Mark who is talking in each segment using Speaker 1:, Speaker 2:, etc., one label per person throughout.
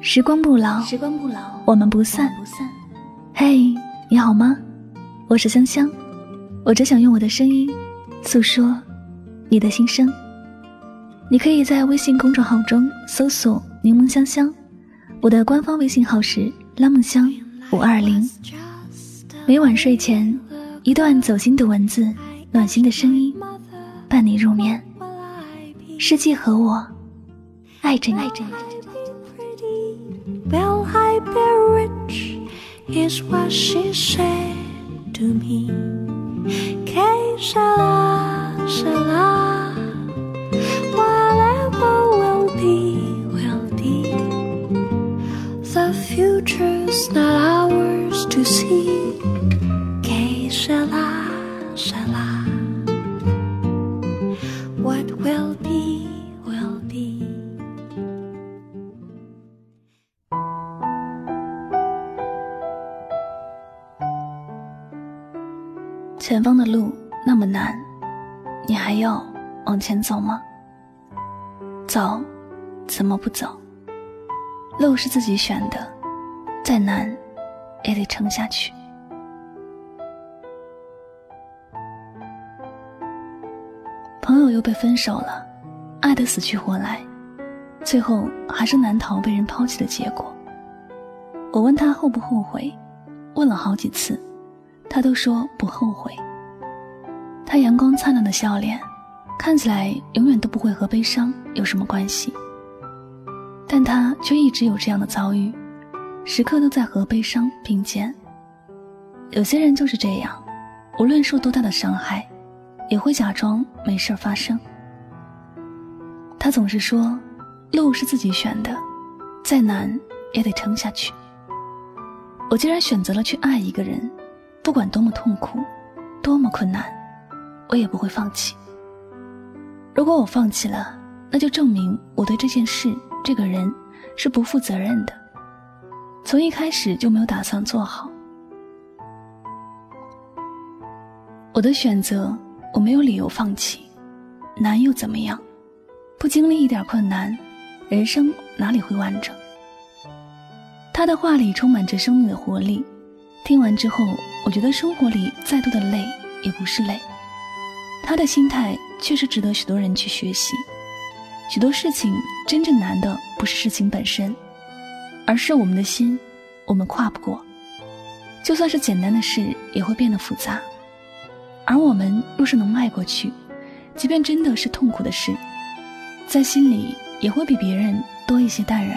Speaker 1: 时光不老，
Speaker 2: 时光不老，
Speaker 1: 我们不散。嘿，你好吗？我是香香，我只想用我的声音诉说你的心声。你可以在微信公众号中搜索“柠檬香香”，我的官方微信号是“拉梦香五二零”。每晚睡前，一段走心的文字，暖心的声音，伴你入眠。世界和我爱着你。爱着你
Speaker 3: Will I be rich? Is what she said to me. Que sera, sera. Whatever will be, will be. The future's not ours to see.
Speaker 1: 前方的路那么难，你还要往前走吗？走，怎么不走？路是自己选的，再难也得撑下去。朋友又被分手了，爱得死去活来，最后还是难逃被人抛弃的结果。我问他后不后悔，问了好几次。他都说不后悔。他阳光灿烂的笑脸，看起来永远都不会和悲伤有什么关系，但他却一直有这样的遭遇，时刻都在和悲伤并肩。有些人就是这样，无论受多大的伤害，也会假装没事发生。他总是说，路是自己选的，再难也得撑下去。我既然选择了去爱一个人。不管多么痛苦，多么困难，我也不会放弃。如果我放弃了，那就证明我对这件事、这个人是不负责任的，从一开始就没有打算做好。我的选择，我没有理由放弃。难又怎么样？不经历一点困难，人生哪里会完整？他的话里充满着生命的活力。听完之后，我觉得生活里再多的累也不是累。他的心态确实值得许多人去学习。许多事情真正难的不是事情本身，而是我们的心，我们跨不过。就算是简单的事，也会变得复杂。而我们若是能迈过去，即便真的是痛苦的事，在心里也会比别人多一些淡然。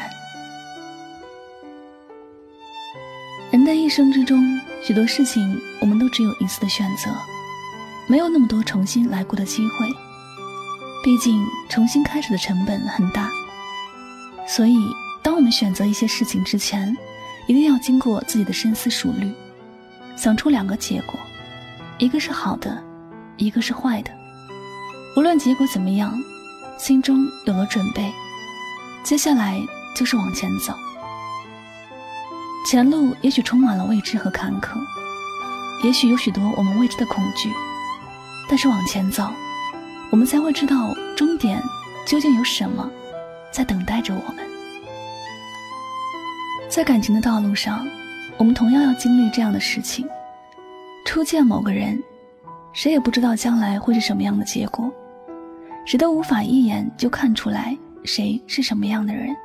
Speaker 1: 人的一生之中，许多事情我们都只有一次的选择，没有那么多重新来过的机会。毕竟重新开始的成本很大，所以当我们选择一些事情之前，一定要经过自己的深思熟虑，想出两个结果，一个是好的，一个是坏的。无论结果怎么样，心中有了准备，接下来就是往前走。前路也许充满了未知和坎坷，也许有许多我们未知的恐惧，但是往前走，我们才会知道终点究竟有什么在等待着我们。在感情的道路上，我们同样要经历这样的事情：初见某个人，谁也不知道将来会是什么样的结果，谁都无法一眼就看出来谁是什么样的人。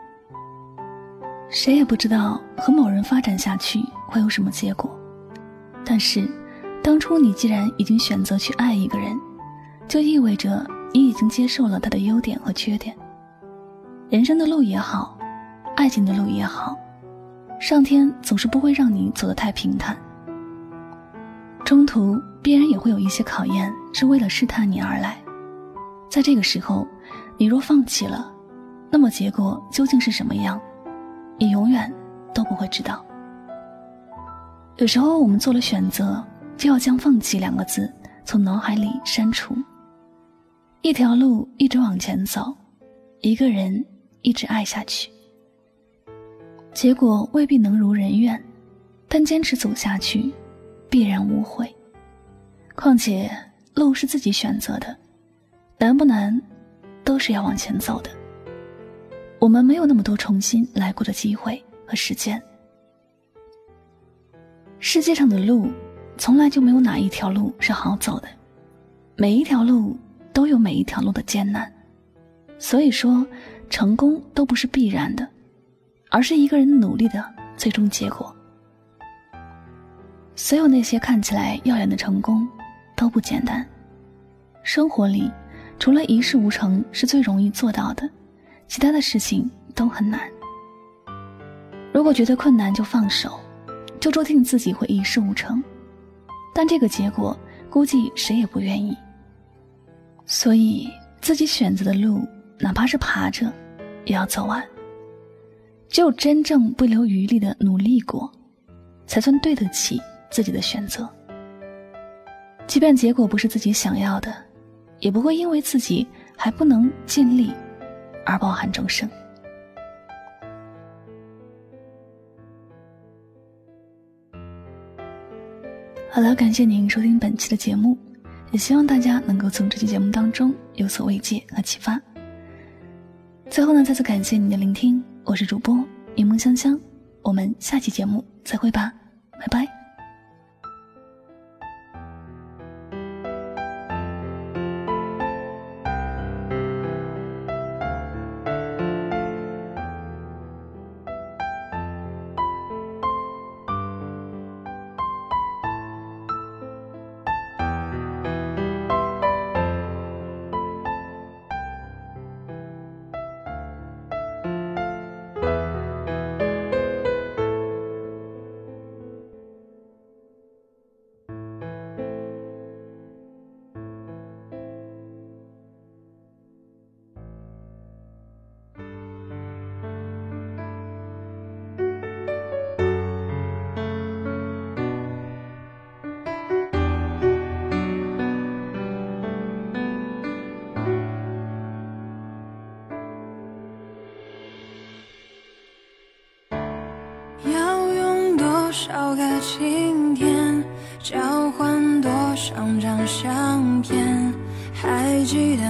Speaker 1: 谁也不知道和某人发展下去会有什么结果，但是，当初你既然已经选择去爱一个人，就意味着你已经接受了他的优点和缺点。人生的路也好，爱情的路也好，上天总是不会让你走得太平坦。中途必然也会有一些考验，是为了试探你而来。在这个时候，你若放弃了，那么结果究竟是什么样？你永远都不会知道。有时候我们做了选择，就要将“放弃”两个字从脑海里删除。一条路一直往前走，一个人一直爱下去，结果未必能如人愿，但坚持走下去，必然无悔。况且路是自己选择的，难不难，都是要往前走的。
Speaker 4: 我们没有那么多重新来过的机会和时间。世界上的路，从来就没有哪一条路是好走的，每一条路都有每一条路的艰难。所以说，成功都不是必然的，而是一个人努力的最终结果。所有那些看起来耀眼的成功，都不简单。生活里，除了一事无成是最容易做到的，其他的事情都很难。如果觉得困难就放手，就注定自己会一事无成。但这个结果，估计谁也不愿意。所以，自己选择的路，哪怕是爬着，也要走完。只有真正不留余力的努力过，才算对得起。自己的选择，即便结果不是自己想要的，也不会因为自己还不能尽力而包含终生。好了，感谢您收听本期的节目，也希望大家能够从这期节目当中有所慰藉和启发。最后呢，再次感谢您的聆听，我是主播柠檬香香，我们下期节目再会吧，拜拜。
Speaker 1: 晴天，交换多少张相片？还记得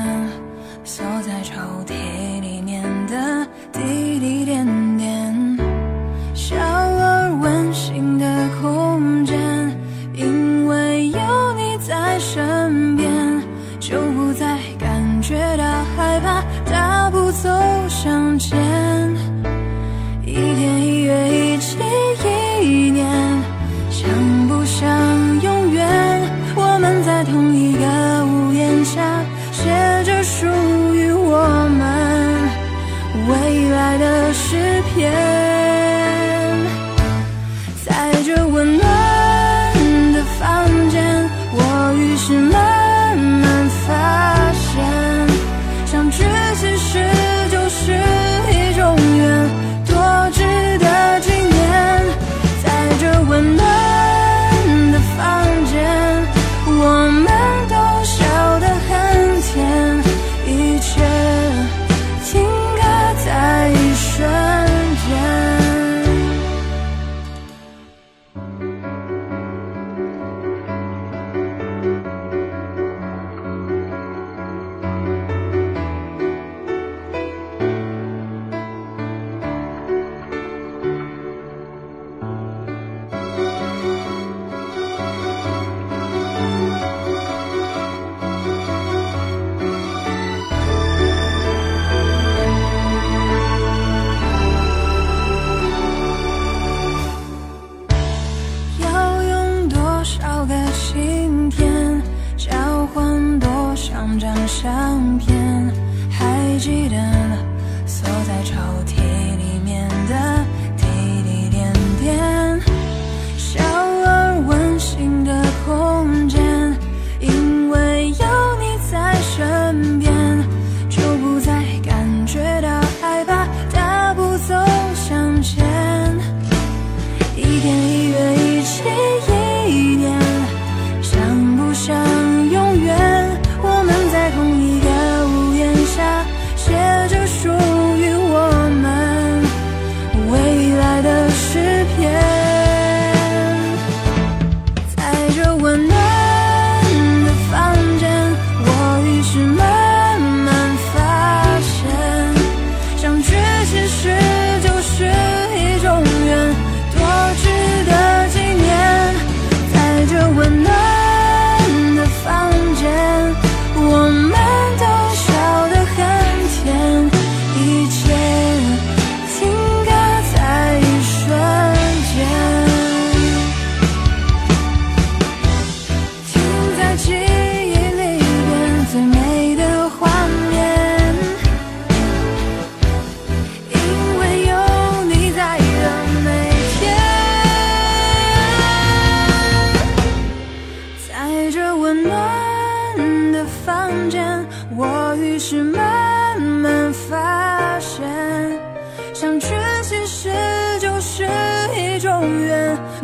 Speaker 1: 是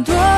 Speaker 1: 多？